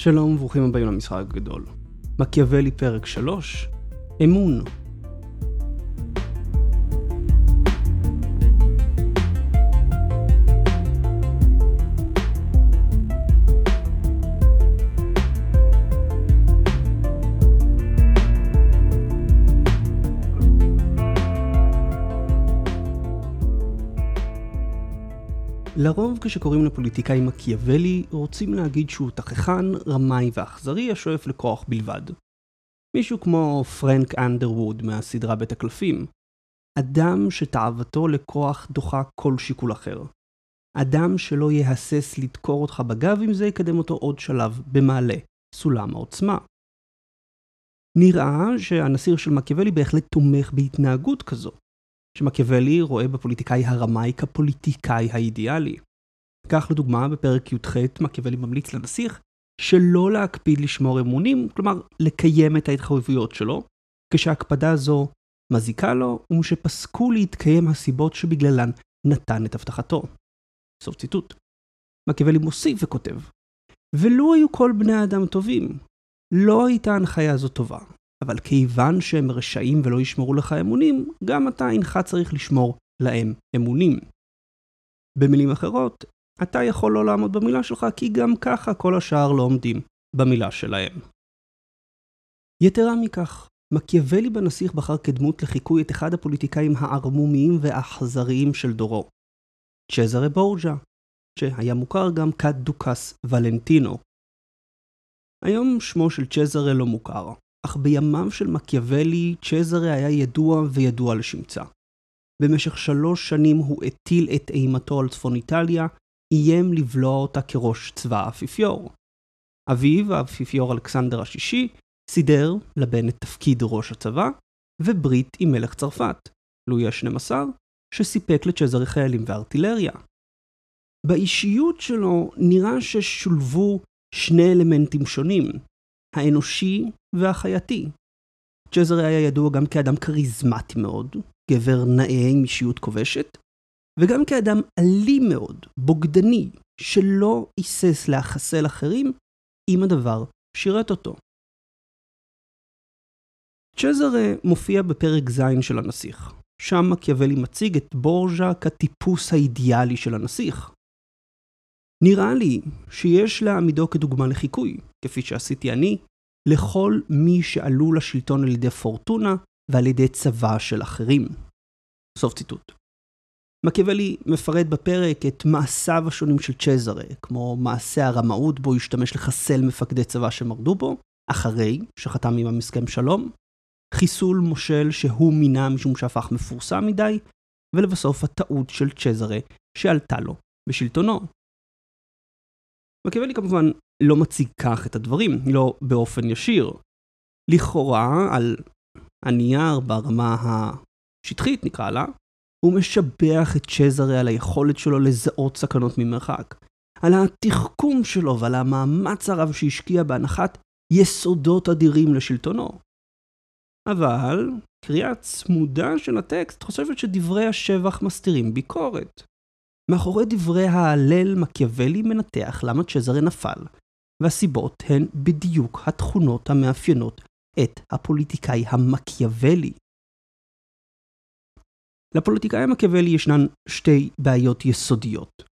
שלום וברוכים הבאים למשחק הגדול. מקיאוולי פרק 3, אמון. לרוב כשקוראים לפוליטיקאי מקיאוולי, רוצים להגיד שהוא תככן, רמאי ואכזרי השואף לכוח בלבד. מישהו כמו פרנק אנדרווד מהסדרה בית הקלפים. אדם שתאוותו לכוח דוחה כל שיקול אחר. אדם שלא יהסס לדקור אותך בגב אם זה יקדם אותו עוד שלב במעלה, סולם העוצמה. נראה שהנשיא של מקיאוולי בהחלט תומך בהתנהגות כזו. שמקיאוולי רואה בפוליטיקאי הרמאי כפוליטיקאי האידיאלי. כך לדוגמה בפרק י"ח מקיאוולי ממליץ לנסיך שלא להקפיד לשמור אמונים, כלומר לקיים את ההתחייבויות שלו, כשהקפדה זו מזיקה לו ומשפסקו להתקיים הסיבות שבגללן נתן את הבטחתו. סוף ציטוט. מקיאוולי מוסיף וכותב, ולו היו כל בני האדם טובים, לא הייתה הנחיה הזו טובה, אבל כיוון שהם רשעים ולא ישמרו לך אמונים, גם אתה אינך צריך לשמור להם אמונים. במילים אחרות, אתה יכול לא לעמוד במילה שלך, כי גם ככה כל השאר לא עומדים במילה שלהם. יתרה מכך, מקיאוולי בנסיך בחר כדמות לחיקוי את אחד הפוליטיקאים הערמומיים והאכזריים של דורו, צ'זרה בורג'ה, שהיה מוכר גם כדוכס ולנטינו. היום שמו של צ'זרה לא מוכר, אך בימיו של מקיאוולי, צ'זרה היה ידוע וידוע לשמצה. במשך שלוש שנים הוא הטיל את אימתו על צפון איטליה, איים לבלוע אותה כראש צבא האפיפיור. אביו, האפיפיור אלכסנדר השישי, סידר לבן את תפקיד ראש הצבא, וברית עם מלך צרפת, לואי ה-12, שסיפק לצ'זר חיילים וארטילריה. באישיות שלו נראה ששולבו שני אלמנטים שונים, האנושי והחייתי. צ'זר היה ידוע גם כאדם כריזמטי מאוד, גבר נאה עם אישיות כובשת, וגם כאדם אלים מאוד, בוגדני, שלא היסס להחסל אחרים אם הדבר שירת אותו. צ'זרה מופיע בפרק ז' של הנסיך, שם מקיאוולי מציג את בורג'ה כטיפוס האידיאלי של הנסיך. נראה לי שיש להעמידו כדוגמה לחיקוי, כפי שעשיתי אני, לכל מי שעלו לשלטון על ידי פורטונה ועל ידי צבא של אחרים. סוף ציטוט. מקיאוולי מפרט בפרק את מעשיו השונים של צ'זרה, כמו מעשה הרמאות בו השתמש לחסל מפקדי צבא שמרדו בו, אחרי שחתם עמם הסכם שלום, חיסול מושל שהוא מינה משום שהפך מפורסם מדי, ולבסוף הטעות של צ'זרה שעלתה לו בשלטונו. מקיאוולי כמובן לא מציג כך את הדברים, לא באופן ישיר. לכאורה, על הנייר ברמה השטחית נקרא לה, הוא משבח את צ'זרה על היכולת שלו לזהות סכנות ממרחק, על התחכום שלו ועל המאמץ הרב שהשקיע בהנחת יסודות אדירים לשלטונו. אבל קריאה צמודה של הטקסט חושבת שדברי השבח מסתירים ביקורת. מאחורי דברי ההלל מקיאוולי מנתח למה צ'זרה נפל, והסיבות הן בדיוק התכונות המאפיינות את הפוליטיקאי המקיאוולי. לפוליטיקאי המקיאוולי ישנן שתי בעיות יסודיות.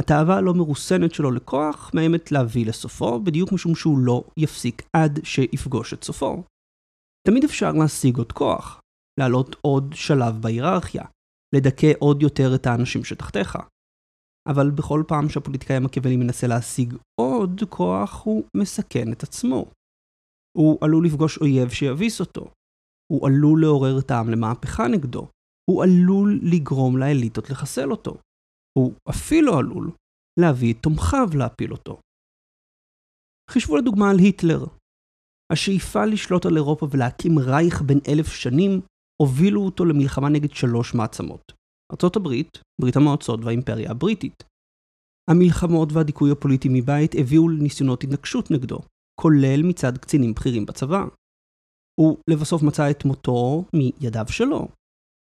התאווה הלא מרוסנת שלו לכוח מאיימת להביא לסופו, בדיוק משום שהוא לא יפסיק עד שיפגוש את סופו. תמיד אפשר להשיג עוד כוח, לעלות עוד שלב בהיררכיה, לדכא עוד יותר את האנשים שתחתיך. אבל בכל פעם שהפוליטיקאי המקיאוולי מנסה להשיג עוד כוח, הוא מסכן את עצמו. הוא עלול לפגוש אויב שיביס אותו. הוא עלול לעורר העם למהפכה נגדו. הוא עלול לגרום לאליטות לחסל אותו. הוא אפילו עלול להביא את תומכיו להפיל אותו. חישבו לדוגמה על היטלר. השאיפה לשלוט על אירופה ולהקים רייך בן אלף שנים הובילו אותו למלחמה נגד שלוש מעצמות. ארצות הברית, ברית המועצות והאימפריה הבריטית. המלחמות והדיכוי הפוליטי מבית הביאו לניסיונות התנגשות נגדו, כולל מצד קצינים בכירים בצבא. הוא לבסוף מצא את מותו מידיו שלו.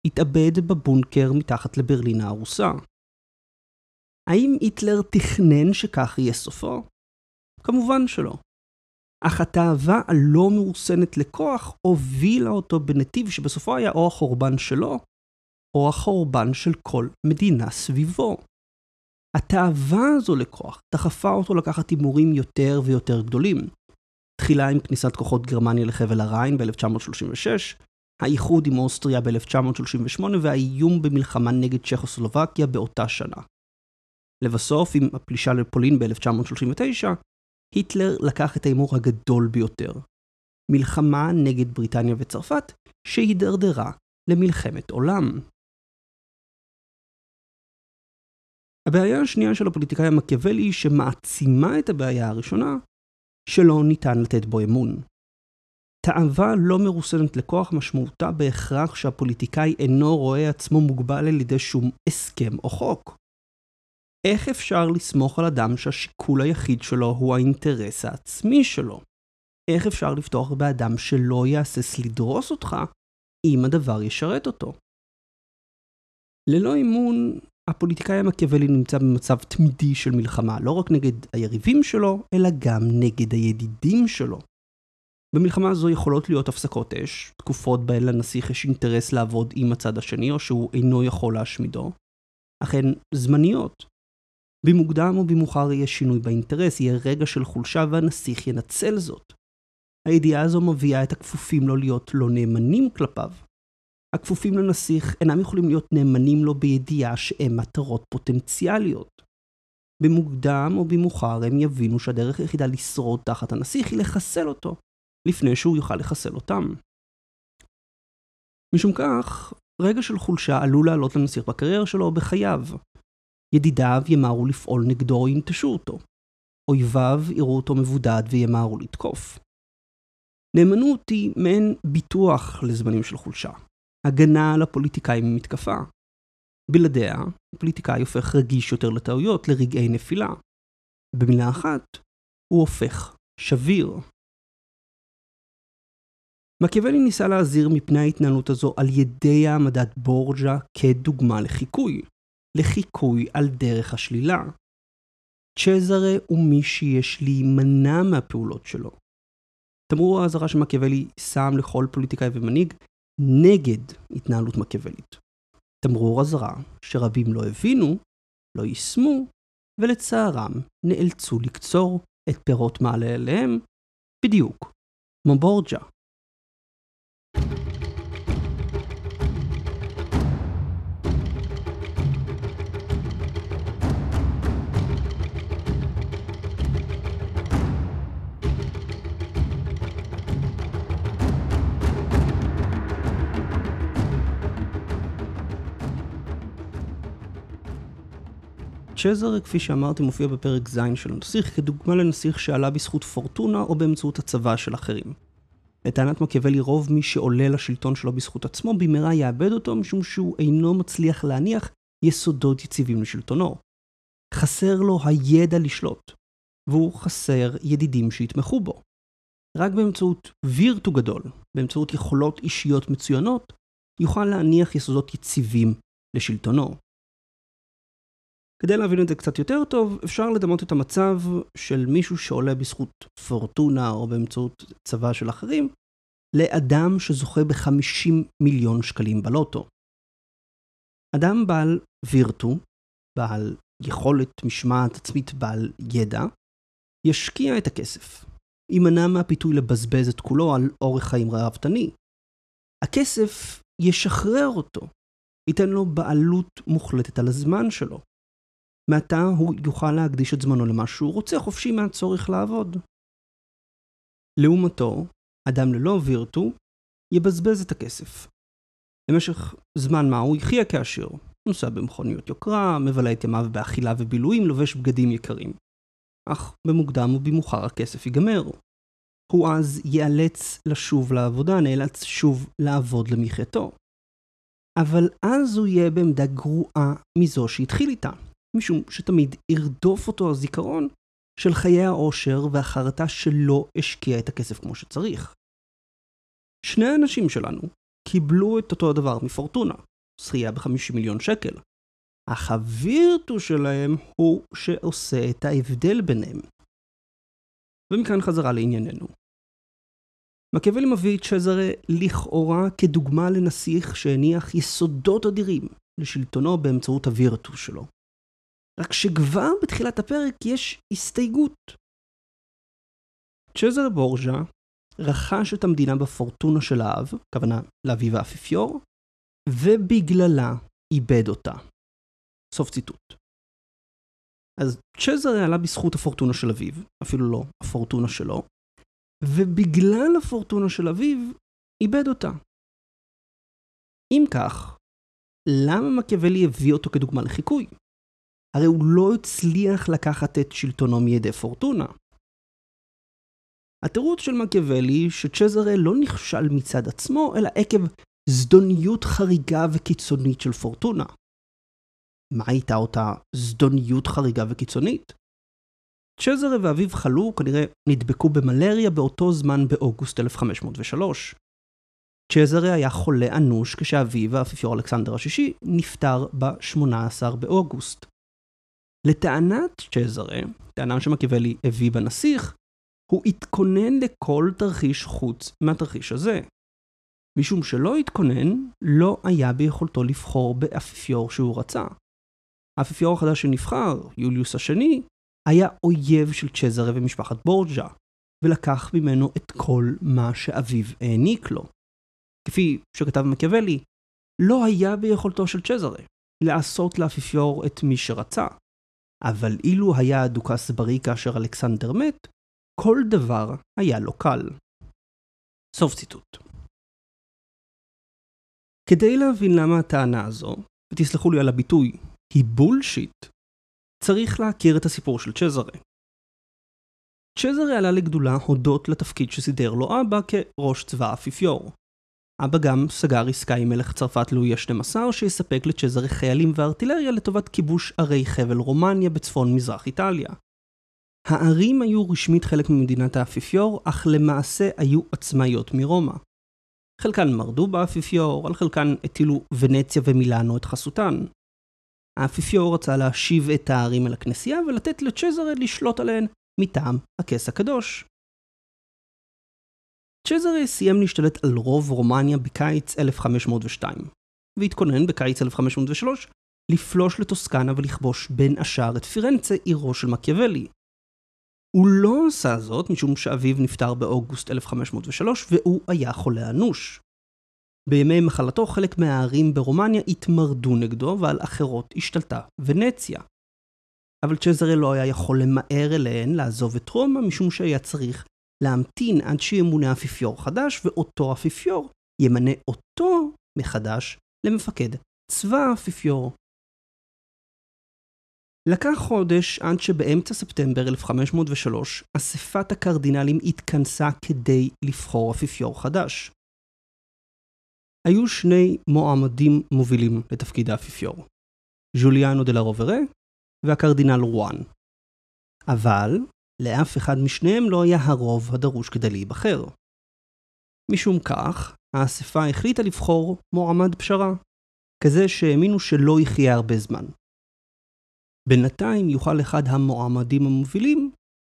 התאבד בבונקר מתחת לברלין הארוסה. האם היטלר תכנן שכך יהיה סופו? כמובן שלא. אך התאווה הלא מרוסנת לכוח הובילה אותו בנתיב שבסופו היה או החורבן שלו, או החורבן של כל מדינה סביבו. התאווה הזו לכוח דחפה אותו לקחת הימורים יותר ויותר גדולים. תחילה עם כניסת כוחות גרמניה לחבל הריין ב-1936, האיחוד עם אוסטריה ב-1938 והאיום במלחמה נגד צ'כוסלובקיה באותה שנה. לבסוף, עם הפלישה לפולין ב-1939, היטלר לקח את ההימור הגדול ביותר. מלחמה נגד בריטניה וצרפת, שהידרדרה למלחמת עולם. הבעיה השנייה של הפוליטיקאי המקיאוולי שמעצימה את הבעיה הראשונה, שלא ניתן לתת בו אמון. תאווה לא מרוסנת לכוח משמעותה בהכרח שהפוליטיקאי אינו רואה עצמו מוגבל על ידי שום הסכם או חוק. איך אפשר לסמוך על אדם שהשיקול היחיד שלו הוא האינטרס העצמי שלו? איך אפשר לפתוח באדם שלא יהסס לדרוס אותך אם הדבר ישרת אותו? ללא אימון, הפוליטיקאי המקיאוולי נמצא במצב תמידי של מלחמה, לא רק נגד היריבים שלו, אלא גם נגד הידידים שלו. במלחמה הזו יכולות להיות הפסקות אש, תקופות בהן לנסיך יש אינטרס לעבוד עם הצד השני או שהוא אינו יכול להשמידו, אך הן זמניות. במוקדם או במאוחר יהיה שינוי באינטרס, יהיה רגע של חולשה והנסיך ינצל זאת. הידיעה הזו מביאה את הכפופים לו להיות לא נאמנים כלפיו. הכפופים לנסיך אינם יכולים להיות נאמנים לו בידיעה שהם מטרות פוטנציאליות. במוקדם או במאוחר הם יבינו שהדרך היחידה לשרוד תחת הנסיך היא לחסל אותו, לפני שהוא יוכל לחסל אותם. משום כך, רגע של חולשה עלול לעלות לנסיך בקריירה שלו או בחייו. ידידיו ימהרו לפעול נגדו או ינטשו אותו. אויביו יראו אותו מבודד וימהרו לתקוף. נאמנות היא מעין ביטוח לזמנים של חולשה. הגנה על הפוליטיקאי ממתקפה. בלעדיה, הפוליטיקאי הופך רגיש יותר לטעויות, לרגעי נפילה. במילה אחת, הוא הופך שביר. מקיאוולי ניסה להזהיר מפני ההתנהלות הזו על ידי העמדת בורג'ה כדוגמה לחיקוי. לחיקוי על דרך השלילה. צ'זרה הוא מי שיש להימנע מהפעולות שלו. תמרור האזהרה שמקיאוולי שם לכל פוליטיקאי ומנהיג נגד התנהלות מקיאוולית. תמרור אזהרה שרבים לא הבינו, לא יישמו, ולצערם נאלצו לקצור את פירות מעלה בדיוק כמו בורג'ה. צ'זר, כפי שאמרתי, מופיע בפרק ז' של הנסיך כדוגמה לנסיך שעלה בזכות פורטונה או באמצעות הצבא של אחרים. לטענת מקיאוולי רוב מי שעולה לשלטון שלו בזכות עצמו במהרה יאבד אותו משום שהוא אינו מצליח להניח יסודות יציבים לשלטונו. חסר לו הידע לשלוט, והוא חסר ידידים שיתמכו בו. רק באמצעות וירטו גדול, באמצעות יכולות אישיות מצוינות, יוכל להניח יסודות יציבים לשלטונו. כדי להבין את זה קצת יותר טוב, אפשר לדמות את המצב של מישהו שעולה בזכות פורטונה או באמצעות צבא של אחרים, לאדם שזוכה ב-50 מיליון שקלים בלוטו. אדם בעל וירטו, בעל יכולת משמעת עצמית, בעל ידע, ישקיע את הכסף. יימנע מהפיתוי לבזבז את כולו על אורך חיים ראוותני. הכסף ישחרר אותו, ייתן לו בעלות מוחלטת על הזמן שלו. מעתה הוא יוכל להקדיש את זמנו למה שהוא רוצה, חופשי מהצורך לעבוד. לעומתו, אדם ללא וירטו יבזבז את הכסף. למשך זמן מה הוא יחיה כעשיר, נוסע במכוניות יוקרה, מבלה את ימיו באכילה ובילויים, לובש בגדים יקרים. אך במוקדם ובמאוחר הכסף ייגמר. הוא אז ייאלץ לשוב לעבודה, נאלץ שוב לעבוד למחייתו. אבל אז הוא יהיה בעמדה גרועה מזו שהתחיל איתה. משום שתמיד ירדוף אותו הזיכרון של חיי העושר והחרטה שלא השקיע את הכסף כמו שצריך. שני האנשים שלנו קיבלו את אותו הדבר מפורטונה, זכייה ב-50 מיליון שקל. אך הווירטו שלהם הוא שעושה את ההבדל ביניהם. ומכאן חזרה לענייננו. מקיאוולי מביא את צ'זרה לכאורה כדוגמה לנסיך שהניח יסודות אדירים לשלטונו באמצעות הווירטוס שלו. רק שכבר בתחילת הפרק יש הסתייגות. צ'זרה בורג'ה רכש את המדינה בפורטונה של האב, הכוונה לאביו האפיפיור, ובגללה איבד אותה. סוף ציטוט. אז צ'זרה עלה בזכות הפורטונה של אביו, אפילו לא הפורטונה שלו, ובגלל הפורטונה של אביו, איבד אותה. אם כך, למה מקיאוולי הביא אותו כדוגמה לחיקוי? הרי הוא לא הצליח לקחת את שלטונו מידי פורטונה. התירוץ של מקיאוולי שצ'זרה לא נכשל מצד עצמו, אלא עקב זדוניות חריגה וקיצונית של פורטונה. מה הייתה אותה זדוניות חריגה וקיצונית? צ'זרה ואביו חלו, כנראה נדבקו במלריה באותו זמן באוגוסט 1503. צ'זרה היה חולה אנוש כשאביו, האפיפיור אלכסנדר השישי, נפטר ב-18 באוגוסט. לטענת צ'זרה, טענה שמקיאוולי הביא בנסיך, הוא התכונן לכל תרחיש חוץ מהתרחיש הזה. משום שלא התכונן, לא היה ביכולתו לבחור באפיפיור שהוא רצה. האפיפיור החדש שנבחר, יוליוס השני, היה אויב של צ'זרה ומשפחת בורג'ה, ולקח ממנו את כל מה שאביו העניק לו. כפי שכתב מקיאוולי, לא היה ביכולתו של צ'זרה לעשות לאפיפיור את מי שרצה, אבל אילו היה הדוכס בריא כאשר אלכסנדר מת, כל דבר היה לו קל. סוף ציטוט. כדי להבין למה הטענה הזו, ותסלחו לי על הביטוי, היא בולשיט, צריך להכיר את הסיפור של צ'זרה. צ'זרה עלה לגדולה הודות לתפקיד שסידר לו אבא כראש צבא האפיפיור. אבא גם סגר עסקה עם מלך צרפת לואי ה-12 שיספק לצ'זרה חיילים וארטילריה לטובת כיבוש ערי חבל רומניה בצפון מזרח איטליה. הערים היו רשמית חלק ממדינת האפיפיור, אך למעשה היו עצמאיות מרומא. חלקן מרדו באפיפיור, על חלקן הטילו ונציה ומילאנו את חסותן. האפיפיור רצה להשיב את הערים אל הכנסייה ולתת לצ'זרה לשלוט עליהן מטעם הכס הקדוש. צ'זרה סיים להשתלט על רוב רומניה בקיץ 1502, והתכונן בקיץ 1503 לפלוש לטוסקנה ולכבוש בין השאר את פירנצה, עירו של מקיאוולי. הוא לא עשה זאת משום שאביו נפטר באוגוסט 1503 והוא היה חולה אנוש. בימי מחלתו חלק מהערים ברומניה התמרדו נגדו ועל אחרות השתלטה ונציה. אבל צ'זרה לא היה יכול למהר אליהן לעזוב את רומא משום שהיה צריך להמתין עד שימונה אפיפיור חדש ואותו אפיפיור ימנה אותו מחדש למפקד צבא האפיפיור. לקח חודש עד שבאמצע ספטמבר 1503 אספת הקרדינלים התכנסה כדי לבחור אפיפיור חדש. היו שני מועמדים מובילים לתפקיד האפיפיור, ז'וליאנו דה לה והקרדינל רואן. אבל לאף אחד משניהם לא היה הרוב הדרוש כדי להיבחר. משום כך, האספה החליטה לבחור מועמד פשרה, כזה שהאמינו שלא יחיה הרבה זמן. בינתיים יוכל אחד המועמדים המובילים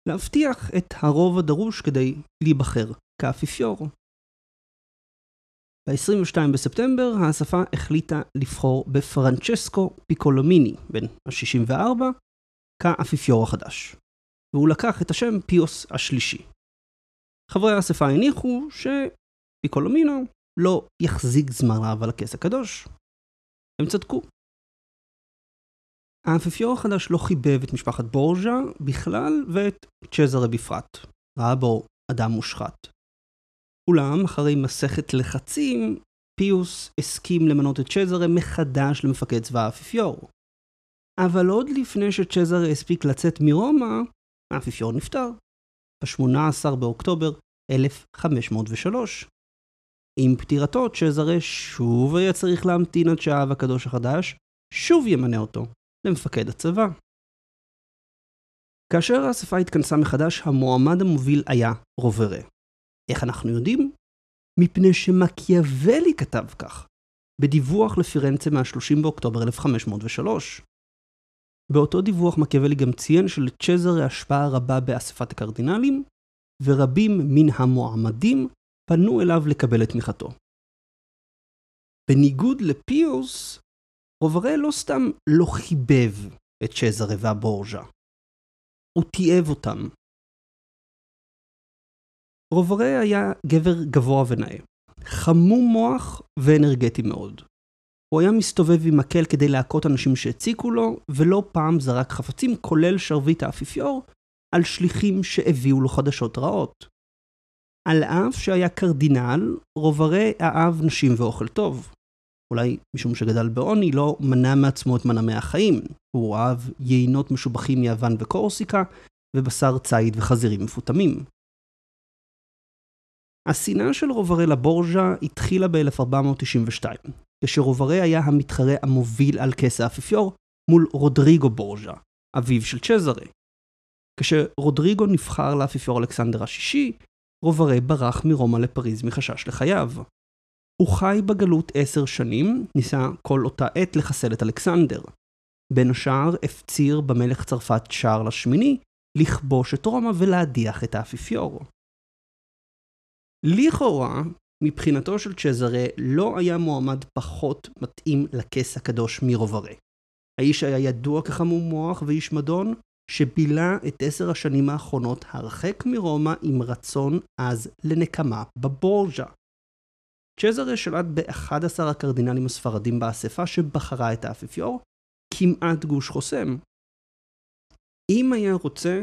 להבטיח את הרוב הדרוש כדי להיבחר כאפיפיור. ב-22 בספטמבר האספה החליטה לבחור בפרנצ'סקו פיקולומיני, בן ה-64, כאפיפיור החדש. והוא לקח את השם פיוס השלישי. חברי האספה הניחו שפיקולומינו לא יחזיק זמן רב על הכס הקדוש. הם צדקו. האפיפיור החדש לא חיבב את משפחת בורג'ה בכלל ואת צ'זרה בפרט. ראה בו אדם מושחת. אולם, אחרי מסכת לחצים, פיוס הסכים למנות את צ'זרה מחדש למפקד צבא האפיפיור. אבל עוד לפני שצ'זרה הספיק לצאת מרומא, האפיפיור נפטר. ב-18 באוקטובר 1503. עם פטירתו, צ'זרה שוב היה צריך להמתין עד שהאב הקדוש החדש שוב ימנה אותו למפקד הצבא. כאשר האספה התכנסה מחדש, המועמד המוביל היה רוברה. איך אנחנו יודעים? מפני שמקיאוולי כתב כך, בדיווח לפירנצה מה-30 באוקטובר 1503. באותו דיווח מקיאוולי גם ציין שלצ'זרה השפעה רבה באספת הקרדינלים, ורבים מן המועמדים פנו אליו לקבל את תמיכתו. בניגוד לפיוס, רוברה לא סתם לא חיבב את צ'זרה והבורג'ה, הוא תיעב אותם. רוברה היה גבר גבוה ונאה, חמום מוח ואנרגטי מאוד. הוא היה מסתובב עם מקל כדי להכות אנשים שהציקו לו, ולא פעם זרק חפצים, כולל שרביט האפיפיור, על שליחים שהביאו לו חדשות רעות. על אף שהיה קרדינל, רוברה אהב נשים ואוכל טוב. אולי משום שגדל בעוני, לא מנע מעצמו את מנעמי החיים. הוא אהב יינות משובחים מיוון וקורסיקה, ובשר ציד וחזירים מפותמים. השנאה של רוברה לבורג'ה התחילה ב-1492, כשרוברה היה המתחרה המוביל על כס האפיפיור מול רודריגו בורג'ה, אביו של צ'זרה. כשרודריגו נבחר לאפיפיור אלכסנדר השישי, רוברה ברח מרומא לפריז מחשש לחייו. הוא חי בגלות עשר שנים, ניסה כל אותה עת לחסל את אלכסנדר. בין השאר הפציר במלך צרפת שרל השמיני לכבוש את רומא ולהדיח את האפיפיור. לכאורה, מבחינתו של צ'זרה לא היה מועמד פחות מתאים לכס הקדוש מרוברה. האיש היה ידוע כחמום מוח ואיש מדון, שבילה את עשר השנים האחרונות הרחק מרומא עם רצון עז לנקמה בבורג'ה. צ'זרה שלט ב-11 הקרדינלים הספרדים באספה שבחרה את האפיפיור, כמעט גוש חוסם. אם היה רוצה,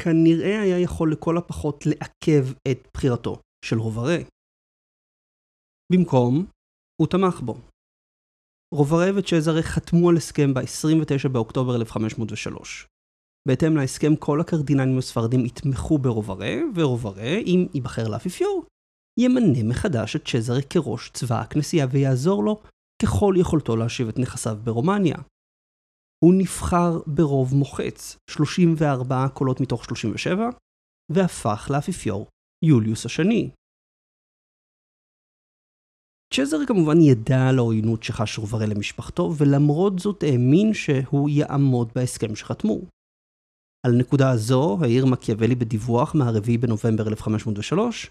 כנראה היה יכול לכל הפחות לעכב את בחירתו של רוברה. במקום, הוא תמך בו. רוברה וצ'זרה חתמו על הסכם ב-29 באוקטובר 1503. בהתאם להסכם כל הקרדינלים הספרדים יתמכו ברוברה, ורוברה, אם ייבחר לאפיפיור, ימנה מחדש את צ'זרה כראש צבא הכנסייה ויעזור לו ככל יכולתו להשיב את נכסיו ברומניה. הוא נבחר ברוב מוחץ, 34 קולות מתוך 37, והפך לאפיפיור יוליוס השני. צ'זר כמובן ידע על העוינות שחש רוברה למשפחתו, ולמרות זאת האמין שהוא יעמוד בהסכם שחתמו. על נקודה הזו העיר מקיאוולי בדיווח מה-4 בנובמבר 1503,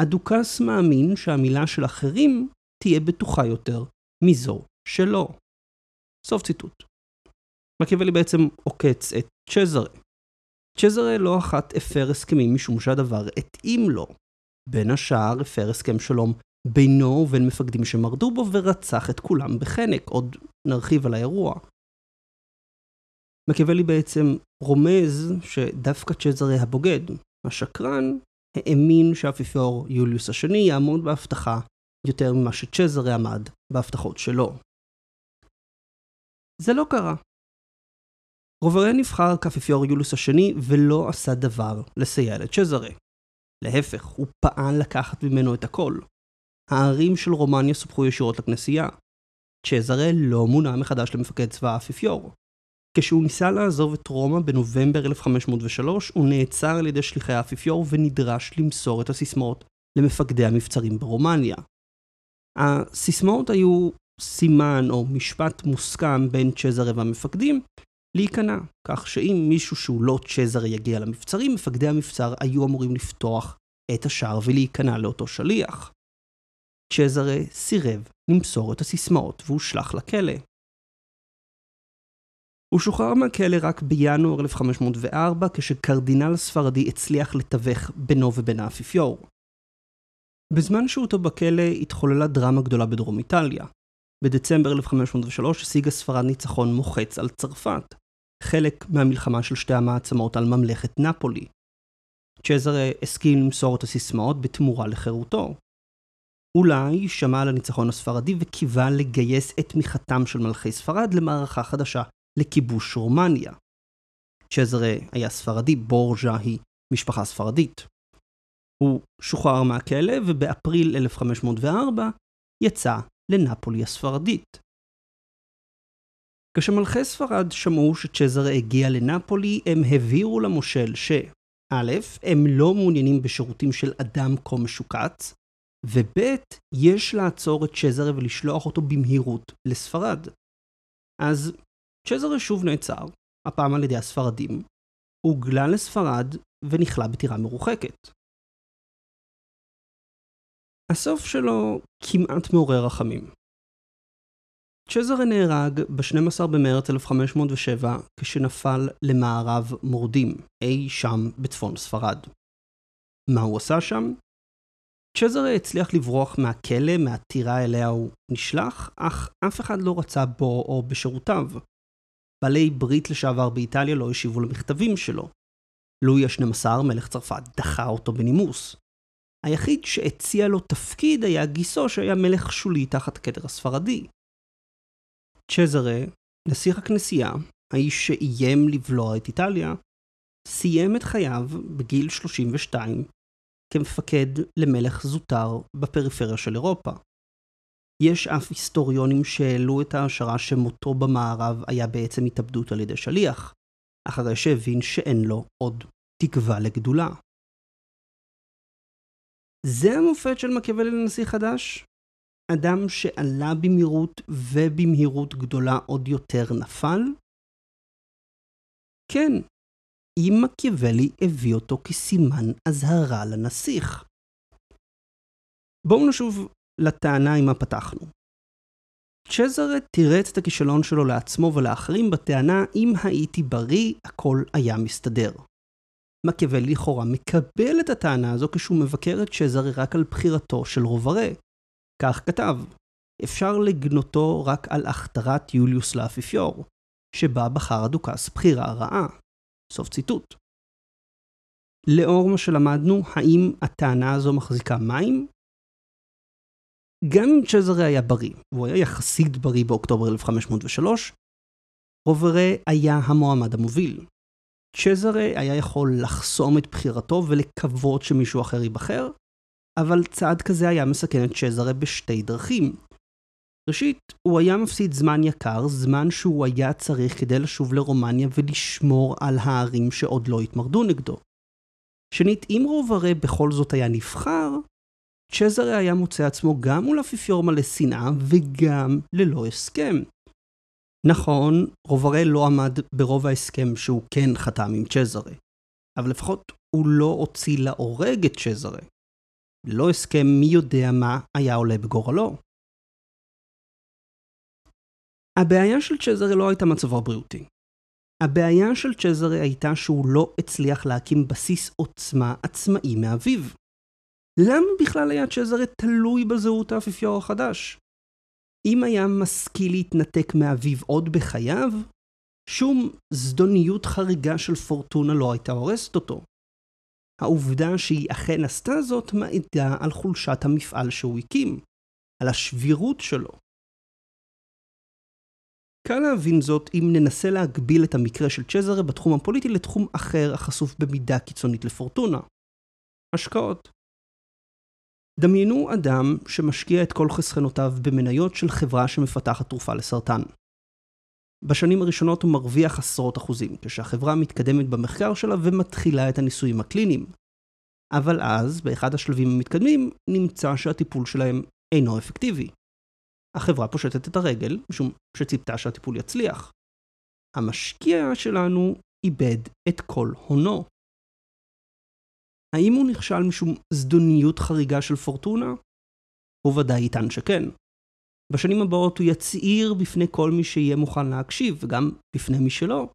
הדוכס מאמין שהמילה של אחרים תהיה בטוחה יותר מזו שלו. סוף ציטוט. מקיאוולי בעצם עוקץ את צ'זרה. צ'זרה לא אחת הפר הסכמים משום שהדבר התאים לו. בין השאר הפר הסכם שלום בינו ובין מפקדים שמרדו בו ורצח את כולם בחנק, עוד נרחיב על האירוע. מקיאוולי בעצם רומז שדווקא צ'זרה הבוגד, השקרן, האמין שהאפיפיור יוליוס השני יעמוד בהבטחה יותר ממה שצ'זרה עמד בהבטחות שלו. זה לא קרה. רוברה נבחר כאפיפיור יוליוס השני ולא עשה דבר לסייע לצ'זרה. להפך, הוא פעל לקחת ממנו את הכל. הערים של רומניה סופחו ישירות לכנסייה. צ'זרה לא מונה מחדש למפקד צבא האפיפיור. כשהוא ניסה לעזוב את רומא בנובמבר 1503, הוא נעצר על ידי שליחי האפיפיור ונדרש למסור את הסיסמאות למפקדי המבצרים ברומניה. הסיסמאות היו סימן או משפט מוסכם בין צ'זרה והמפקדים להיכנע, כך שאם מישהו שהוא לא צ'זרה יגיע למבצרים, מפקדי המבצר היו אמורים לפתוח את השער ולהיכנע לאותו שליח. צ'זרה סירב למסור את הסיסמאות והושלך לכלא. הוא שוחרר מהכלא רק בינואר 1504, כשקרדינל ספרדי הצליח לתווך בינו ובין האפיפיור. בזמן שהותו בכלא התחוללה דרמה גדולה בדרום איטליה. בדצמבר 1503 השיגה ספרד ניצחון מוחץ על צרפת, חלק מהמלחמה של שתי המעצמות על ממלכת נפולי. צ'זרה הסכים למסור את הסיסמאות בתמורה לחירותו. אולי שמע על הניצחון הספרדי וקיווה לגייס את תמיכתם של מלכי ספרד למערכה חדשה לכיבוש רומניה. צ'זרה היה ספרדי, בורג'ה היא משפחה ספרדית. הוא שוחרר מהכלא ובאפריל 1504 יצא לנפולי הספרדית. כשמלכי ספרד שמעו שצ'זרה הגיע לנפולי, הם הבהירו למושל שא', הם לא מעוניינים בשירותים של אדם כה משוקץ, וב', יש לעצור את צ'זרה ולשלוח אותו במהירות לספרד. אז צ'זרה שוב נעצר, הפעם על ידי הספרדים. הוגלה לספרד ונכלא בטירה מרוחקת. הסוף שלו כמעט מעורר רחמים. צ'זרה נהרג ב-12 במרץ 1507 כשנפל למערב מורדים, אי שם בצפון ספרד. מה הוא עשה שם? צ'זרה הצליח לברוח מהכלא, מהטירה אליה הוא נשלח, אך אף אחד לא רצה בו או בשירותיו. בעלי ברית לשעבר באיטליה לא השיבו למכתבים שלו. לואי ה-12, מלך צרפת, דחה אותו בנימוס. היחיד שהציע לו תפקיד היה גיסו שהיה מלך שולי תחת הכתר הספרדי. צ'זרה, נסיך הכנסייה, האיש שאיים לבלוע את איטליה, סיים את חייו בגיל 32 כמפקד למלך זוטר בפריפריה של אירופה. יש אף היסטוריונים שהעלו את ההשערה שמותו במערב היה בעצם התאבדות על ידי שליח, אחרי שהבין שאין לו עוד תקווה לגדולה. זה המופת של מקיאוולי לנשיא חדש? אדם שעלה במהירות ובמהירות גדולה עוד יותר נפל? כן, אם מקיאוולי הביא אותו כסימן אזהרה לנסיך. בואו נשוב לטענה עם מה פתחנו. צ'זרה תירץ את הכישלון שלו לעצמו ולאחרים בטענה אם הייתי בריא, הכל היה מסתדר. מקיאוולי לכאורה מקבל את הטענה הזו כשהוא מבקר את צ'זרה רק על בחירתו של רוברה. כך כתב, אפשר לגנותו רק על הכתרת יוליוס לאפיפיור, שבה בחר הדוכס בחירה רעה. סוף ציטוט. לאור מה שלמדנו, האם הטענה הזו מחזיקה מים? גם אם צ'זרה היה בריא, והוא היה יחסית בריא באוקטובר 1503, רוברה היה המועמד המוביל. צ'זרה היה יכול לחסום את בחירתו ולקוות שמישהו אחר ייבחר, אבל צעד כזה היה מסכן את צ'זרה בשתי דרכים. ראשית, הוא היה מפסיד זמן יקר, זמן שהוא היה צריך כדי לשוב לרומניה ולשמור על הערים שעוד לא התמרדו נגדו. שנית, אם רוברה בכל זאת היה נבחר, צ'זרה היה מוצא עצמו גם מול אפיפיור מלא שנאה וגם ללא הסכם. נכון, רוברה לא עמד ברוב ההסכם שהוא כן חתם עם צ'זרה, אבל לפחות הוא לא הוציא להורג את צ'זרה. ללא הסכם מי יודע מה היה עולה בגורלו. הבעיה של צ'זרה לא הייתה מצבו הבריאותי. הבעיה של צ'זרה הייתה שהוא לא הצליח להקים בסיס עוצמה עצמאי מאביו. למה בכלל היה צ'זרה תלוי בזהות האפיפיור החדש? אם היה משכיל להתנתק מאביו עוד בחייו, שום זדוניות חריגה של פורטונה לא הייתה הורסת אותו. העובדה שהיא אכן עשתה זאת מעידה על חולשת המפעל שהוא הקים, על השבירות שלו. קל להבין זאת אם ננסה להגביל את המקרה של צ'זרה בתחום הפוליטי לתחום אחר החשוף במידה קיצונית לפורטונה. השקעות. דמיינו אדם שמשקיע את כל חסכנותיו במניות של חברה שמפתחת תרופה לסרטן. בשנים הראשונות הוא מרוויח עשרות אחוזים, כשהחברה מתקדמת במחקר שלה ומתחילה את הניסויים הקליניים. אבל אז, באחד השלבים המתקדמים, נמצא שהטיפול שלהם אינו אפקטיבי. החברה פושטת את הרגל, משום שציפתה שהטיפול יצליח. המשקיע שלנו איבד את כל הונו. האם הוא נכשל משום זדוניות חריגה של פורטונה? הוא ודאי יטען שכן. בשנים הבאות הוא יצהיר בפני כל מי שיהיה מוכן להקשיב, וגם בפני מי שלא,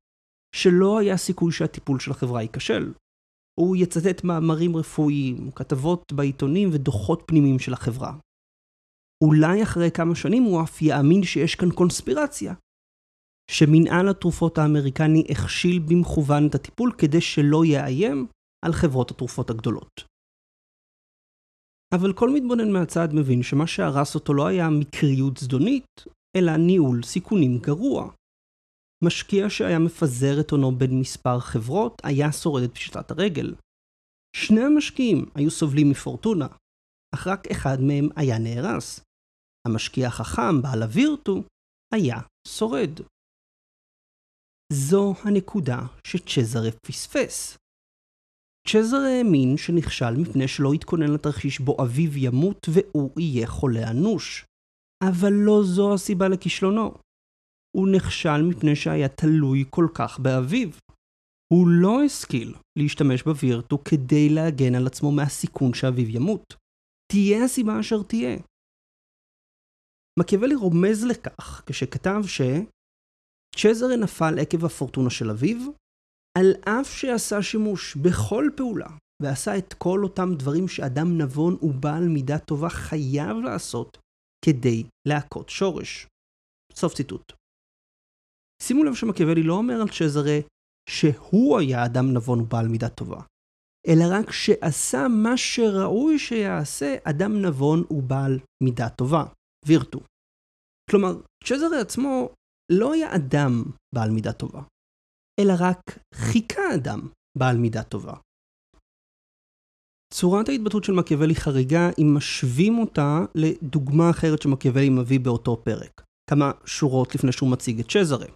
שלא היה סיכוי שהטיפול של החברה ייכשל. הוא יצטט מאמרים רפואיים, כתבות בעיתונים ודוחות פנימיים של החברה. אולי אחרי כמה שנים הוא אף יאמין שיש כאן קונספירציה. שמנהל התרופות האמריקני הכשיל במכוון את הטיפול כדי שלא יאיים על חברות התרופות הגדולות. אבל כל מתבונן מהצד מבין שמה שהרס אותו לא היה מקריות זדונית, אלא ניהול סיכונים גרוע. משקיע שהיה מפזר את הונו בין מספר חברות היה שורד את פשיטת הרגל. שני המשקיעים היו סובלים מפורטונה, אך רק אחד מהם היה נהרס. המשקיע החכם, בעל הווירטו, היה שורד. זו הנקודה שצ'זרה פספס. צ'זרה האמין שנכשל מפני שלא התכונן לתרחיש בו אביו ימות והוא יהיה חולה אנוש. אבל לא זו הסיבה לכישלונו. הוא נכשל מפני שהיה תלוי כל כך באביו. הוא לא השכיל להשתמש בווירטו כדי להגן על עצמו מהסיכון שאביו ימות. תהיה הסיבה אשר תהיה. מקיאוולי רומז לכך כשכתב שצ'זרה נפל עקב הפורטונה של אביו, על אף שעשה שימוש בכל פעולה ועשה את כל אותם דברים שאדם נבון ובעל מידה טובה חייב לעשות כדי להכות שורש. סוף ציטוט. שימו לב שמקיאוולי לא אומר על צ'זרה שהוא היה אדם נבון ובעל מידה טובה, אלא רק שעשה מה שראוי שיעשה אדם נבון ובעל מידה טובה, וירטו. כלומר, צ'זרה עצמו לא היה אדם בעל מידה טובה, אלא רק חיכה אדם בעל מידה טובה. צורת ההתבטאות של מקיאוולי חריגה אם משווים אותה לדוגמה אחרת שמקיאוולי מביא באותו פרק, כמה שורות לפני שהוא מציג את צ'זרה.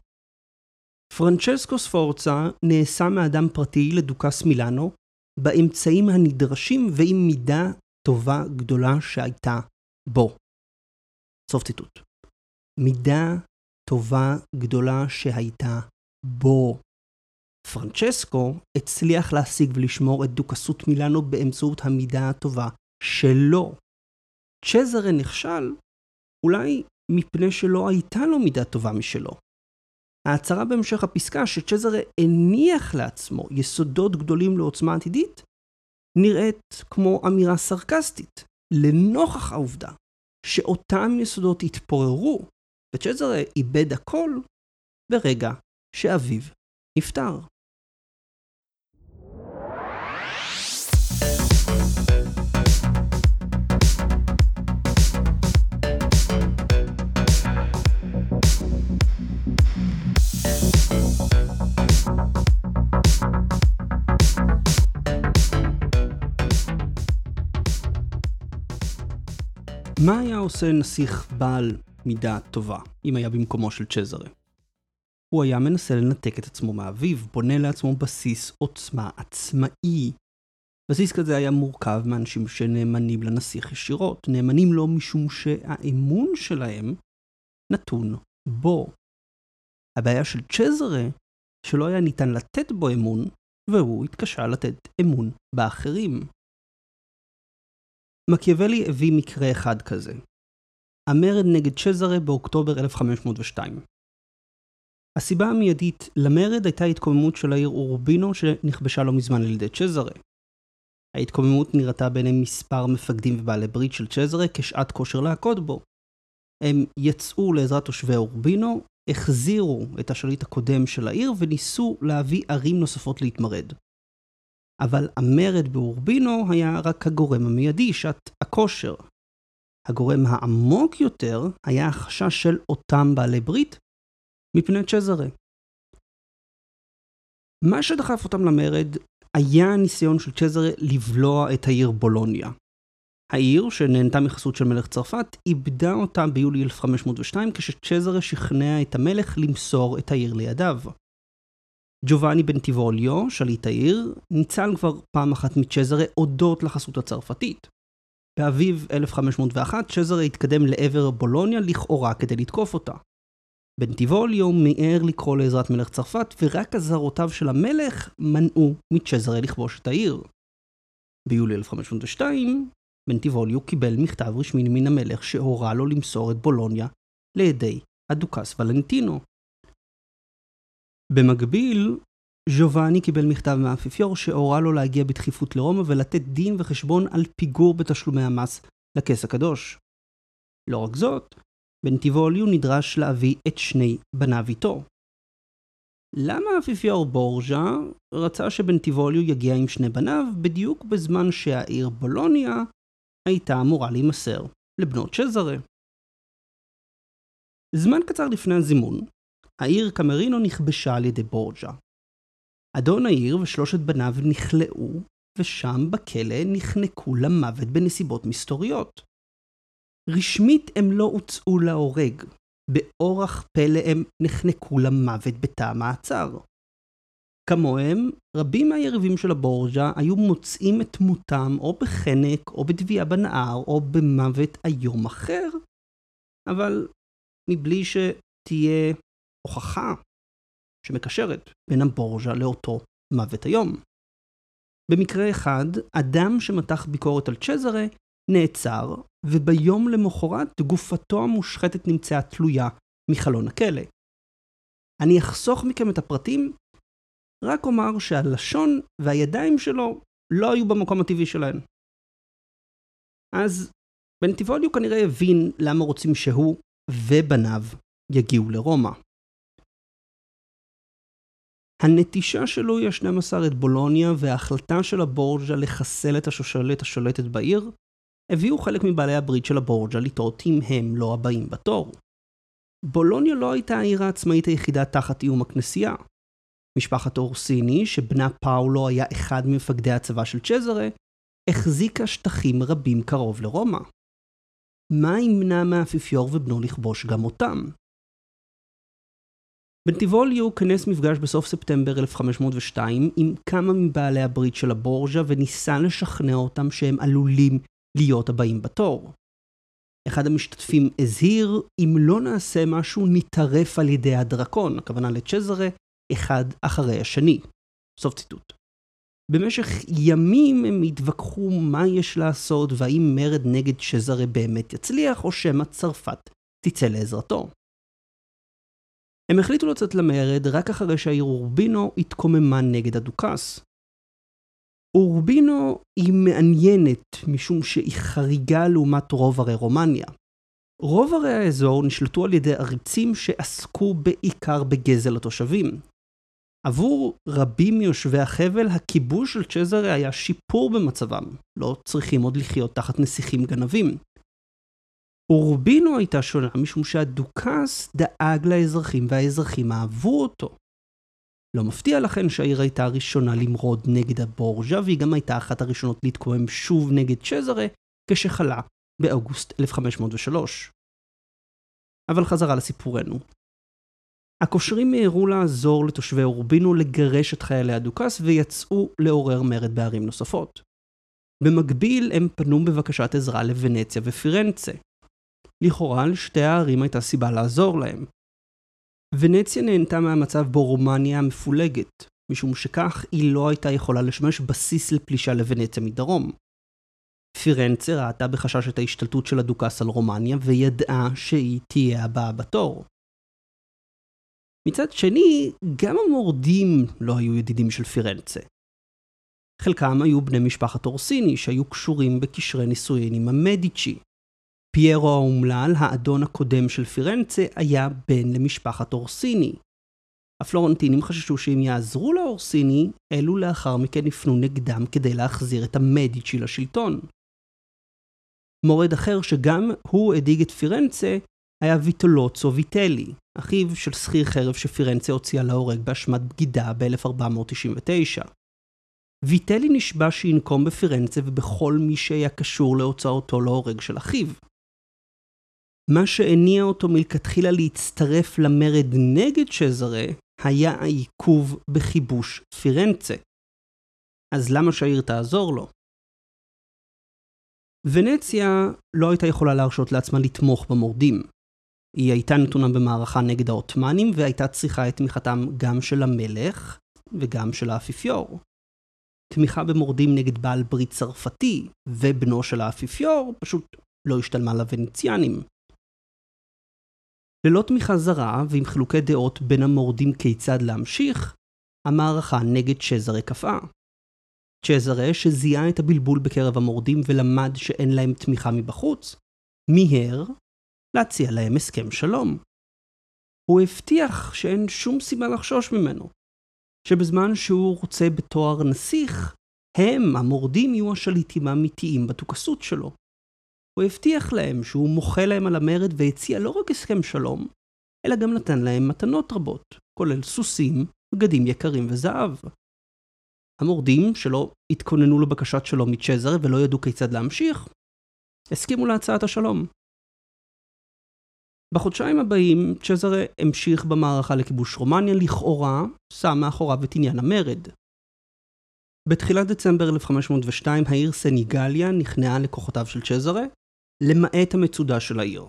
פרנצ'סקו ספורצה נעשה מאדם פרטי לדוכס מילאנו באמצעים הנדרשים ועם מידה טובה גדולה שהייתה בו. סוף ציטוט. מידה טובה גדולה שהייתה בו. פרנצ'סקו הצליח להשיג ולשמור את דוכסות מילאנו באמצעות המידה הטובה שלו. צ'זרה נכשל אולי מפני שלא הייתה לו מידה טובה משלו. ההצהרה בהמשך הפסקה שצ'זרה הניח לעצמו יסודות גדולים לעוצמה עתידית, נראית כמו אמירה סרקסטית, לנוכח העובדה שאותם יסודות התפוררו, וצ'זרה איבד הכל ברגע שאביו נפטר. מה היה עושה נסיך בעל מידה טובה, אם היה במקומו של צ'זרה? הוא היה מנסה לנתק את עצמו מאביו, בונה לעצמו בסיס עוצמה עצמאי. בסיס כזה היה מורכב מאנשים שנאמנים לנסיך ישירות, נאמנים לו משום שהאמון שלהם נתון בו. הבעיה של צ'זרה, שלא היה ניתן לתת בו אמון, והוא התקשה לתת אמון באחרים. מקיאוולי הביא מקרה אחד כזה. המרד נגד צ'זרה באוקטובר 1502. הסיבה המיידית למרד הייתה התקוממות של העיר אורבינו שנכבשה לא מזמן על ידי צ'זרה. ההתקוממות נראתה בעיני מספר מפקדים ובעלי ברית של צ'זרה כשעת כושר להכות בו. הם יצאו לעזרת תושבי אורבינו, החזירו את השליט הקודם של העיר וניסו להביא ערים נוספות להתמרד. אבל המרד באורבינו היה רק הגורם המיידי, שעת הכושר. הגורם העמוק יותר היה החשש של אותם בעלי ברית מפני צ'זרה. מה שדחף אותם למרד היה הניסיון של צ'זרה לבלוע את העיר בולוניה. העיר, שנהנתה מחסות של מלך צרפת, איבדה אותה ביולי 1502 כשצ'זרה שכנע את המלך למסור את העיר לידיו. ג'ובאני בן טיבוליו, שליט העיר, ניצל כבר פעם אחת מצ'זרה הודות לחסות הצרפתית. באביב 1501 צ'זרה התקדם לעבר בולוניה לכאורה כדי לתקוף אותה. בנטיבוליו מיהר לקרוא לעזרת מלך צרפת, ורק אזהרותיו של המלך מנעו מצ'זרה לכבוש את העיר. ביולי 1502, בנטיבוליו קיבל מכתב רשמי מן המלך שהורה לו למסור את בולוניה לידי הדוכס ולנטינו. במקביל, ז'ובאני קיבל מכתב מהאפיפיור שהורה לו להגיע בדחיפות לרומא ולתת דין וחשבון על פיגור בתשלומי המס לכס הקדוש. לא רק זאת, בנטיבוליו נדרש להביא את שני בניו איתו. למה האפיפיור בורג'ה רצה שבנטיבוליו יגיע עם שני בניו בדיוק בזמן שהעיר בולוניה הייתה אמורה להימסר לבנות צ'זרה? זמן קצר לפני הזימון, העיר קמרינו נכבשה על ידי בורג'ה. אדון העיר ושלושת בניו נכלאו, ושם בכלא נחנקו למוות בנסיבות מסתוריות. רשמית הם לא הוצאו להורג, באורח פלא הם נחנקו למוות בתא המעצר. כמוהם, רבים מהיריבים של הבורג'ה היו מוצאים את מותם או בחנק, או בטביעה בנהר, או במוות איום אחר, אבל מבלי שתהיה הוכחה שמקשרת בין הבורג'ה לאותו מוות היום. במקרה אחד, אדם שמתח ביקורת על צ'זרה נעצר, וביום למחרת גופתו המושחתת נמצאה תלויה מחלון הכלא. אני אחסוך מכם את הפרטים, רק אומר שהלשון והידיים שלו לא היו במקום הטבעי שלהן. אז בנטיבוליו כנראה הבין למה רוצים שהוא ובניו יגיעו לרומא. הנטישה שלו היא ה-12 את בולוניה וההחלטה של הבורג'ה לחסל את השושלת השולטת בעיר, הביאו חלק מבעלי הברית של הבורג'ה לטעות אם הם לא הבאים בתור. בולוניה לא הייתה העיר העצמאית היחידה תחת איום הכנסייה. משפחת אורסיני, שבנה פאולו היה אחד ממפקדי הצבא של צ'זרה, החזיקה שטחים רבים קרוב לרומא. מה ימנע מהאפיפיור ובנו לכבוש גם אותם? בנטיבוליו כנס מפגש בסוף ספטמבר 1502 עם כמה מבעלי הברית של הבורג'ה וניסה לשכנע אותם שהם עלולים להיות הבאים בתור. אחד המשתתפים הזהיר, אם לא נעשה משהו ניטרף על ידי הדרקון, הכוונה לצ'זרה, אחד אחרי השני. סוף ציטוט. במשך ימים הם התווכחו מה יש לעשות והאם מרד נגד צ'זרה באמת יצליח, או שמא צרפת תצא לעזרתו. הם החליטו לצאת למרד רק אחרי שהעיר אורבינו התקוממה נגד הדוכס. אורבינו היא מעניינת משום שהיא חריגה לעומת רוב ערי רומניה. רוב ערי האזור נשלטו על ידי עריצים שעסקו בעיקר בגזל התושבים. עבור רבים מיושבי החבל, הכיבוש של צ'זרה היה שיפור במצבם, לא צריכים עוד לחיות תחת נסיכים גנבים. אורבינו הייתה שונה משום שהדוכס דאג לאזרחים והאזרחים אהבו אותו. לא מפתיע לכן שהעיר הייתה הראשונה למרוד נגד הבורג'ה והיא גם הייתה אחת הראשונות להתקומם שוב נגד צ'זרה כשחלה באוגוסט 1503. אבל חזרה לסיפורנו. הקושרים מיהרו לעזור לתושבי אורבינו לגרש את חיילי הדוכס ויצאו לעורר מרד בערים נוספות. במקביל הם פנו בבקשת עזרה לוונציה ופירנצה. לכאורה לשתי הערים הייתה סיבה לעזור להם. ונציה נהנתה מהמצב בו רומניה מפולגת, משום שכך היא לא הייתה יכולה לשמש בסיס לפלישה לוונציה מדרום. פירנצה ראתה בחשש את ההשתלטות של הדוכס על רומניה, וידעה שהיא תהיה הבאה בתור. מצד שני, גם המורדים לא היו ידידים של פירנצה. חלקם היו בני משפחת אורסיני, שהיו קשורים בקשרי נישואין עם המדיצ'י, פיירו האומלל, האדון הקודם של פירנצה, היה בן למשפחת אורסיני. הפלורנטינים חששו שאם יעזרו לאורסיני, אלו לאחר מכן יפנו נגדם כדי להחזיר את המדיצ'י לשלטון. מורד אחר שגם הוא הדאיג את פירנצה, היה ויטולוצו ויטלי, אחיו של שכיר חרב שפירנצה הוציאה להורג באשמת בגידה ב-1499. ויטלי נשבע שינקום בפירנצה ובכל מי שהיה קשור להוצאתו להורג של אחיו. מה שהניע אותו מלכתחילה להצטרף למרד נגד צ'זרה, היה העיכוב בכיבוש פירנצה. אז למה שהעיר תעזור לו? ונציה לא הייתה יכולה להרשות לעצמה לתמוך במורדים. היא הייתה נתונה במערכה נגד העות'מאנים והייתה צריכה את תמיכתם גם של המלך וגם של האפיפיור. תמיכה במורדים נגד בעל ברית צרפתי ובנו של האפיפיור פשוט לא השתלמה לוונציאנים. ללא תמיכה זרה ועם חילוקי דעות בין המורדים כיצד להמשיך, המערכה נגד צ'זרה קפאה. צ'זרה, שזיהה את הבלבול בקרב המורדים ולמד שאין להם תמיכה מבחוץ, מיהר להציע להם הסכם שלום. הוא הבטיח שאין שום סיבה לחשוש ממנו, שבזמן שהוא רוצה בתואר נסיך, הם, המורדים, יהיו השליטים האמיתיים בדוכסות שלו. הוא הבטיח להם שהוא מוחה להם על המרד והציע לא רק הסכם שלום, אלא גם נתן להם מתנות רבות, כולל סוסים, בגדים יקרים וזהב. המורדים, שלא התכוננו לבקשת שלום מצ'זר ולא ידעו כיצד להמשיך, הסכימו להצעת השלום. בחודשיים הבאים, צ'זרה המשיך במערכה לכיבוש רומניה, לכאורה שם מאחוריו את עניין המרד. בתחילת דצמבר 1502 העיר סניגליה נכנעה לכוחותיו של צ'זרה, למעט המצודה של העיר.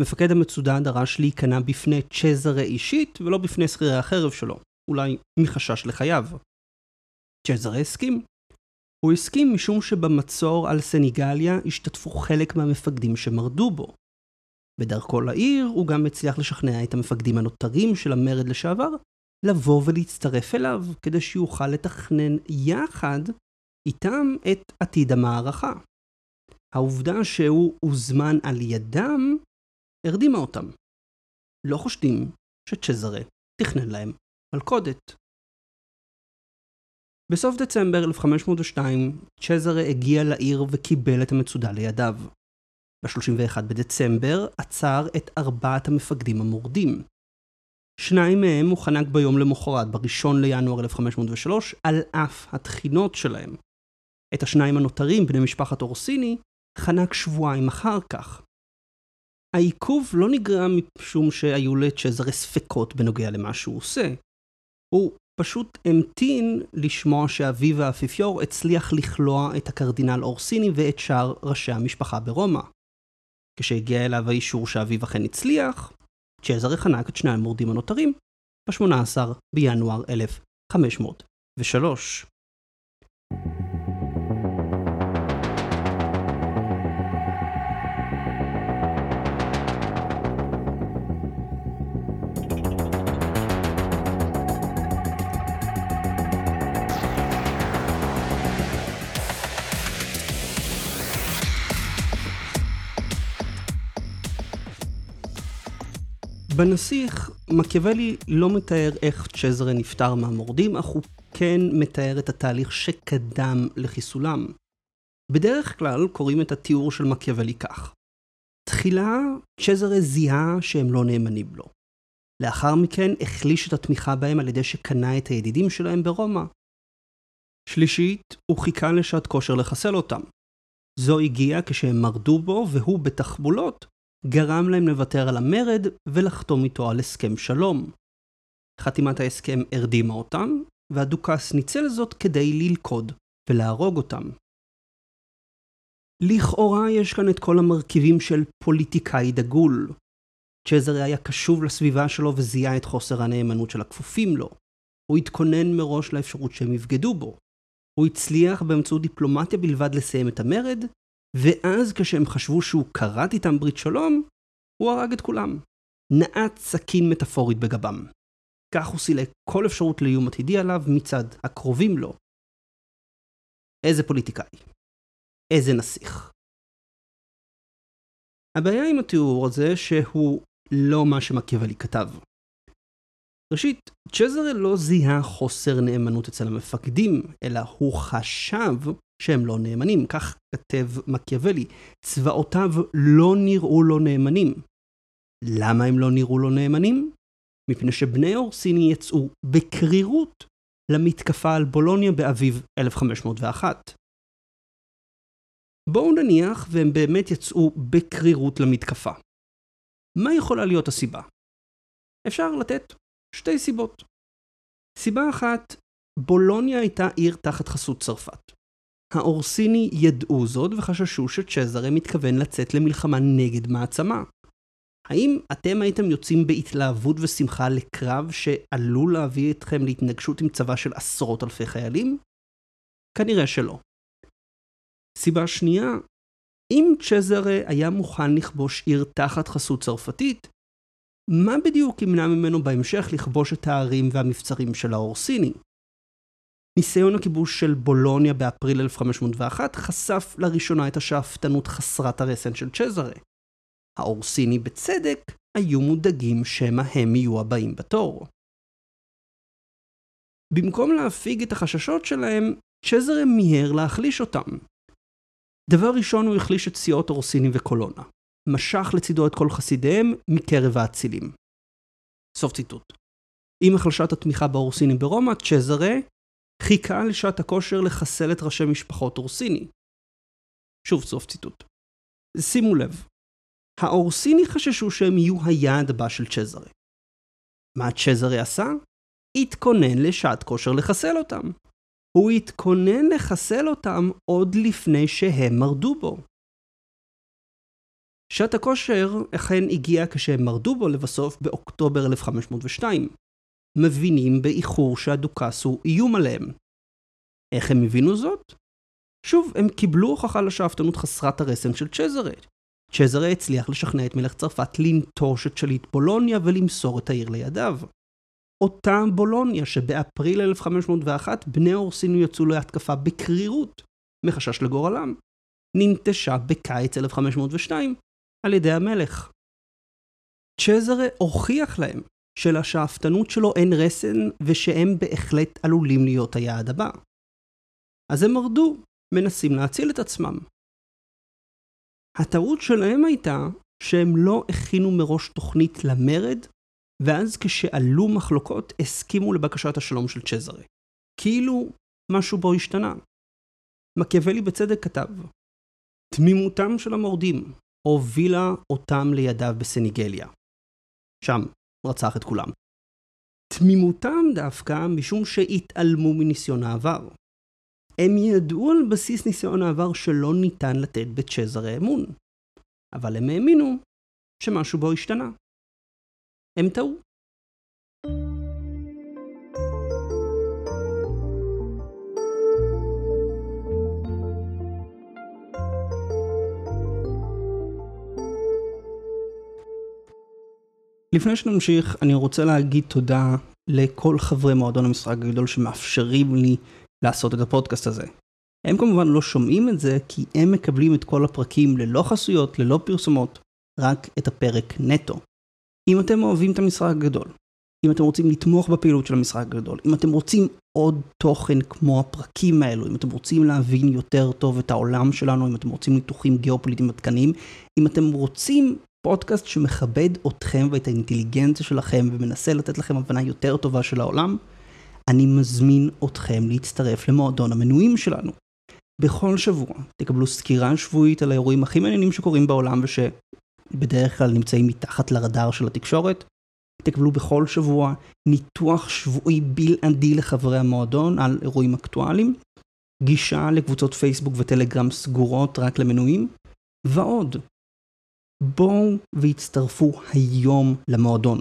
מפקד המצודה דרש להיכנע בפני צ'זרה אישית ולא בפני שכירי החרב שלו, אולי מחשש לחייו. צ'זרה הסכים. הוא הסכים משום שבמצור על סניגליה השתתפו חלק מהמפקדים שמרדו בו. בדרכו לעיר הוא גם הצליח לשכנע את המפקדים הנותרים של המרד לשעבר לבוא ולהצטרף אליו כדי שיוכל לתכנן יחד איתם את עתיד המערכה. העובדה שהוא הוזמן על ידם הרדימה אותם. לא חושדים שצ'זרה תכנן להם מלכודת. בסוף דצמבר 1502, צ'זרה הגיע לעיר וקיבל את המצודה לידיו. ב-31 בדצמבר עצר את ארבעת המפקדים המורדים. שניים מהם הוא חנק ביום למחרת, ב-1 לינואר 1503, על אף התחינות שלהם. את השניים הנותרים, בני משפחת אורסיני, חנק שבועיים אחר כך. העיכוב לא נגרם משום שהיו לצ'זרה ספקות בנוגע למה שהוא עושה. הוא פשוט המתין לשמוע שאביו האפיפיור הצליח לכלוא את הקרדינל אורסיני ואת שאר ראשי המשפחה ברומא. כשהגיע אליו האישור שאביו אכן הצליח, צ'זרה חנק את שני המורדים הנותרים ב-18 בינואר 1503. בנסיך, מקיאוולי לא מתאר איך צ'זרה נפטר מהמורדים, אך הוא כן מתאר את התהליך שקדם לחיסולם. בדרך כלל קוראים את התיאור של מקיאוולי כך: תחילה, צ'זרה זיהה שהם לא נאמנים לו. לאחר מכן החליש את התמיכה בהם על ידי שקנה את הידידים שלהם ברומא. שלישית, הוא חיכה לשעת כושר לחסל אותם. זו הגיעה כשהם מרדו בו, והוא בתחבולות גרם להם לוותר על המרד ולחתום איתו על הסכם שלום. חתימת ההסכם הרדימה אותם, והדוכס ניצל זאת כדי ללכוד ולהרוג אותם. לכאורה יש כאן את כל המרכיבים של פוליטיקאי דגול. צ'זר היה קשוב לסביבה שלו וזיהה את חוסר הנאמנות של הכפופים לו. הוא התכונן מראש לאפשרות שהם יבגדו בו. הוא הצליח באמצעות דיפלומטיה בלבד לסיים את המרד, ואז כשהם חשבו שהוא כרת איתם ברית שלום, הוא הרג את כולם. נעץ סכין מטאפורית בגבם. כך הוא סילק כל אפשרות לאיום עתידי עליו מצד הקרובים לו. איזה פוליטיקאי. איזה נסיך. הבעיה עם התיאור הזה שהוא לא מה שמקיאוולי כתב. ראשית, צ'זרה לא זיהה חוסר נאמנות אצל המפקדים, אלא הוא חשב שהם לא נאמנים. כך כתב מקיאוולי, צבאותיו לא נראו לו נאמנים. למה הם לא נראו לו נאמנים? מפני שבני אורסיני יצאו בקרירות למתקפה על בולוניה באביב 1501. בואו נניח והם באמת יצאו בקרירות למתקפה. מה יכולה להיות הסיבה? אפשר לתת שתי סיבות. סיבה אחת, בולוניה הייתה עיר תחת חסות צרפת. האורסיני ידעו זאת וחששו שצ'זרה מתכוון לצאת למלחמה נגד מעצמה. האם אתם הייתם יוצאים בהתלהבות ושמחה לקרב שעלול להביא אתכם להתנגשות עם צבא של עשרות אלפי חיילים? כנראה שלא. סיבה שנייה, אם צ'זרה היה מוכן לכבוש עיר תחת חסות צרפתית, מה בדיוק ימנע ממנו בהמשך לכבוש את הערים והמבצרים של האורסיני? ניסיון הכיבוש של בולוניה באפריל 1501 חשף לראשונה את השאפתנות חסרת הרסן של צ'זרה. האורסיני בצדק היו מודאגים שמא הם יהיו הבאים בתור. במקום להפיג את החששות שלהם, צ'זרה מיהר להחליש אותם. דבר ראשון הוא החליש את סיעות אורסיני וקולונה. משך לצידו את כל חסידיהם מקרב האצילים. סוף ציטוט. עם החלשת התמיכה באורסיני ברומא, צ'זרה חיכה לשעת הכושר לחסל את ראשי משפחות אורסיני. שוב סוף ציטוט. שימו לב, האורסיני חששו שהם יהיו היעד הבא של צ'זרה. מה צ'זרה עשה? התכונן לשעת כושר לחסל אותם. הוא התכונן לחסל אותם עוד לפני שהם מרדו בו. שעת הכושר אכן הגיעה כשהם מרדו בו לבסוף באוקטובר 1502. מבינים באיחור שהדוכס הוא איום עליהם. איך הם הבינו זאת? שוב, הם קיבלו הוכחה לשאפתנות חסרת הרסן של צ'זרה. צ'זרה הצליח לשכנע את מלך צרפת לנטוש את שליט בולוניה ולמסור את העיר לידיו. אותה בולוניה שבאפריל 1501 בני אורסינו יצאו להתקפה בקרירות, מחשש לגורלם, ננטשה בקיץ 1502 על ידי המלך. צ'זרה הוכיח להם שלשאפתנות שלו אין רסן ושהם בהחלט עלולים להיות היעד הבא. אז הם מרדו, מנסים להציל את עצמם. הטעות שלהם הייתה שהם לא הכינו מראש תוכנית למרד, ואז כשעלו מחלוקות הסכימו לבקשת השלום של צ'זרה. כאילו משהו בו השתנה. מקיאוולי בצדק כתב, תמימותם של המורדים הובילה אותם לידיו בסניגליה. שם רצח את כולם. תמימותם דווקא משום שהתעלמו מניסיון העבר. הם ידעו על בסיס ניסיון העבר שלא ניתן לתת בצ'זר האמון, אבל הם האמינו שמשהו בו השתנה. הם טעו. לפני שנמשיך, אני רוצה להגיד תודה לכל חברי מועדון המשחק הגדול שמאפשרים לי לעשות את הפודקאסט הזה. הם כמובן לא שומעים את זה כי הם מקבלים את כל הפרקים ללא חסויות, ללא פרסומות, רק את הפרק נטו. אם אתם אוהבים את המשחק הגדול, אם אתם רוצים לתמוך בפעילות של המשחק הגדול, אם אתם רוצים עוד תוכן כמו הפרקים האלו, אם אתם רוצים להבין יותר טוב את העולם שלנו, אם אתם רוצים ניתוחים גיאופוליטיים עדכניים, אם אתם רוצים פודקאסט שמכבד אתכם ואת האינטליגנציה שלכם ומנסה לתת לכם הבנה יותר טובה של העולם, אני מזמין אתכם להצטרף למועדון המנויים שלנו. בכל שבוע תקבלו סקירה שבועית על האירועים הכי מעניינים שקורים בעולם ושבדרך כלל נמצאים מתחת לרדאר של התקשורת. תקבלו בכל שבוע ניתוח שבועי בלעדי לחברי המועדון על אירועים אקטואליים, גישה לקבוצות פייסבוק וטלגרם סגורות רק למנויים, ועוד. בואו והצטרפו היום למועדון.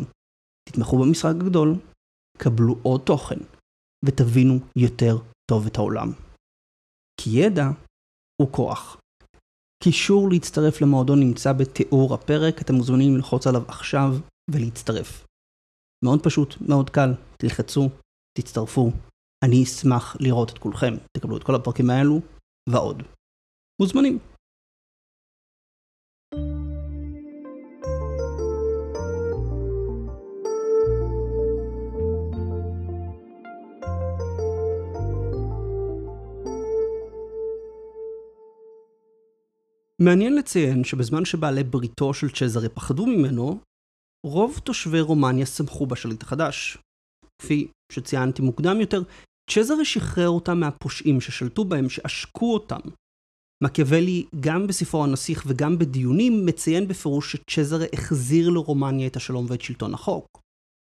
תתמכו במשחק הגדול, קבלו עוד תוכן, ותבינו יותר טוב את העולם. כי ידע הוא כוח. קישור להצטרף למועדון נמצא בתיאור הפרק, אתם מוזמנים ללחוץ עליו עכשיו ולהצטרף. מאוד פשוט, מאוד קל, תלחצו, תצטרפו. אני אשמח לראות את כולכם, תקבלו את כל הפרקים האלו ועוד. מוזמנים. מעניין לציין שבזמן שבעלי בריתו של צ'זרה פחדו ממנו, רוב תושבי רומניה שמחו בשליט החדש. כפי שציינתי מוקדם יותר, צ'זרה שחרר אותם מהפושעים ששלטו בהם, שעשקו אותם. מקיאוולי, גם בספרו הנסיך וגם בדיונים, מציין בפירוש שצ'זרה החזיר לרומניה את השלום ואת שלטון החוק.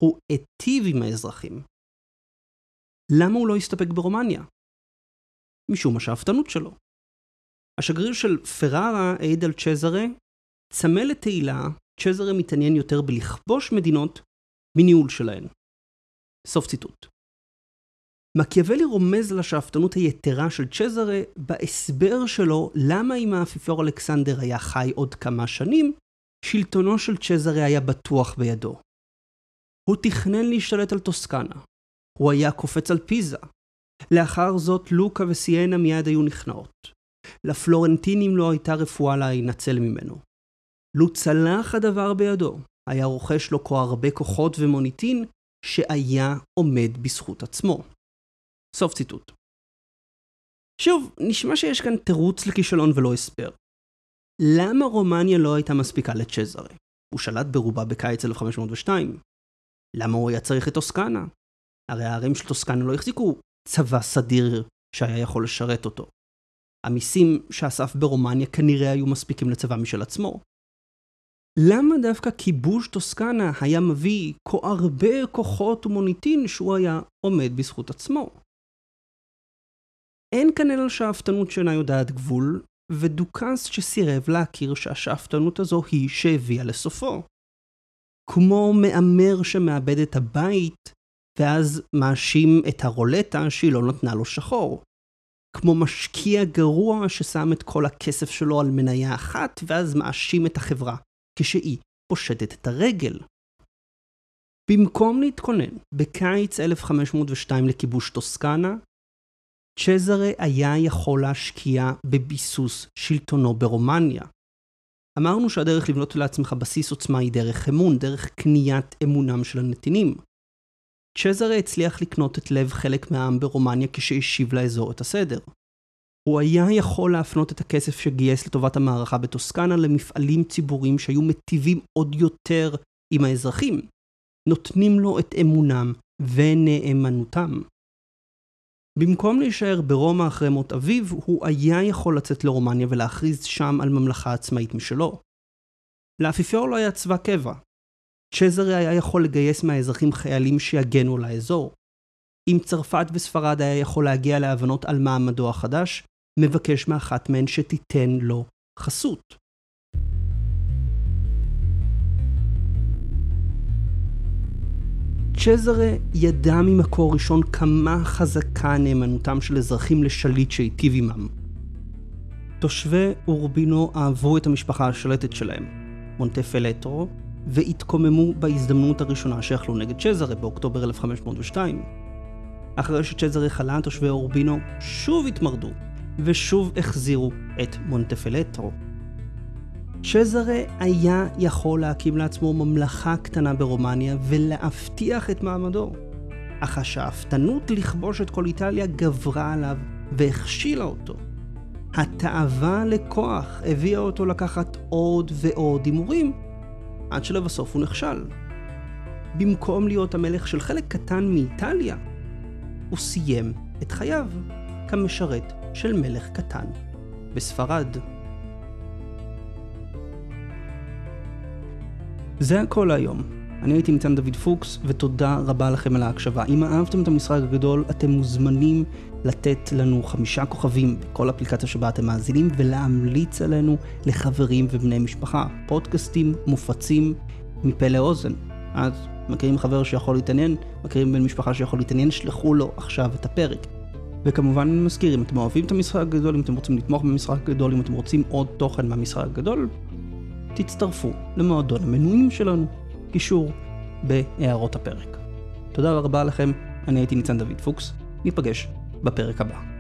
הוא היטיב עם האזרחים. למה הוא לא הסתפק ברומניה? משום השאפתנות שלו. השגריר של פרארה העיד על צ'זרה, צמא לתהילה, צ'זרה מתעניין יותר בלכבוש מדינות מניהול שלהן. סוף ציטוט. מקיאוולי רומז לשאפתנות היתרה של צ'זרה בהסבר שלו למה אם האפיפיור אלכסנדר היה חי עוד כמה שנים, שלטונו של צ'זרה היה בטוח בידו. הוא תכנן להשתלט על טוסקנה. הוא היה קופץ על פיזה. לאחר זאת לוקה וסיינה מיד היו נכנעות. לפלורנטינים לא הייתה רפואה להינצל ממנו. לו צלח הדבר בידו, היה רוכש לו כה הרבה כוחות ומוניטין, שהיה עומד בזכות עצמו. סוף ציטוט. שוב, נשמע שיש כאן תירוץ לכישלון ולא הסבר. למה רומניה לא הייתה מספיקה לצ'זרה? הוא שלט ברובה בקיץ 1502. למה הוא היה צריך את טוסקנה? הרי הערים של טוסקנה לא החזיקו צבא סדיר שהיה יכול לשרת אותו. המיסים שאסף ברומניה כנראה היו מספיקים לצבא משל עצמו. למה דווקא כיבוש טוסקנה היה מביא כה הרבה כוחות ומוניטין שהוא היה עומד בזכות עצמו? אין כאן אלא שאפתנות שאינה יודעת גבול, ודוכס שסירב להכיר שהשאפתנות הזו היא שהביאה לסופו. כמו מהמר שמאבד את הבית, ואז מאשים את הרולטה שהיא לא נתנה לו שחור. כמו משקיע גרוע ששם את כל הכסף שלו על מניה אחת, ואז מאשים את החברה כשהיא פושטת את הרגל. במקום להתכונן בקיץ 1502 לכיבוש טוסקנה, צ'זרה היה יכול להשקיע בביסוס שלטונו ברומניה. אמרנו שהדרך לבנות לעצמך בסיס עוצמה היא דרך אמון, דרך קניית אמונם של הנתינים. צ'זרה הצליח לקנות את לב חלק מהעם ברומניה כשהשיב לאזור את הסדר. הוא היה יכול להפנות את הכסף שגייס לטובת המערכה בטוסקנה למפעלים ציבוריים שהיו מטיבים עוד יותר עם האזרחים, נותנים לו את אמונם ונאמנותם. במקום להישאר ברומא אחרי מות אביו, הוא היה יכול לצאת לרומניה ולהכריז שם על ממלכה עצמאית משלו. לאפיפיור לא היה צבא קבע. צ'זרי היה יכול לגייס מהאזרחים חיילים שיגנו על האזור. אם צרפת וספרד היה יכול להגיע להבנות על מעמדו החדש, מבקש מאחת מהן שתיתן לו חסות. צ'זרה ידע ממקור ראשון כמה חזקה נאמנותם של אזרחים לשליט שהיטיב עמם. תושבי אורבינו אהבו את המשפחה השלטת שלהם, מונטפלטרו, והתקוממו בהזדמנות הראשונה שיכלו נגד צ'זרה באוקטובר 1502. אחרי שצ'זרה חלה, תושבי אורבינו שוב התמרדו, ושוב החזירו את מונטפלטרו. צ'זרה היה יכול להקים לעצמו ממלכה קטנה ברומניה ולהבטיח את מעמדו. אך השאפתנות לכבוש את כל איטליה גברה עליו והכשילה אותו. התאווה לכוח הביאה אותו לקחת עוד ועוד הימורים, עד שלבסוף הוא נכשל. במקום להיות המלך של חלק קטן מאיטליה, הוא סיים את חייו כמשרת של מלך קטן בספרד. זה הכל היום. אני הייתי ניצן דוד פוקס, ותודה רבה לכם על ההקשבה. אם אהבתם את המשחק הגדול, אתם מוזמנים לתת לנו חמישה כוכבים בכל אפליקציה שבה אתם מאזינים, ולהמליץ עלינו לחברים ובני משפחה. פודקאסטים מופצים מפה לאוזן. אז מכירים חבר שיכול להתעניין, מכירים בן משפחה שיכול להתעניין, שלחו לו עכשיו את הפרק. וכמובן אני מזכיר, אם אתם אוהבים את המשחק הגדול, אם אתם רוצים לתמוך במשחק הגדול, אם אתם רוצים עוד תוכן מהמשחק הגדול, תצטרפו למועדון המנויים שלנו, קישור בהערות הפרק. תודה רבה לכם, אני הייתי ניצן דוד פוקס, ניפגש בפרק הבא.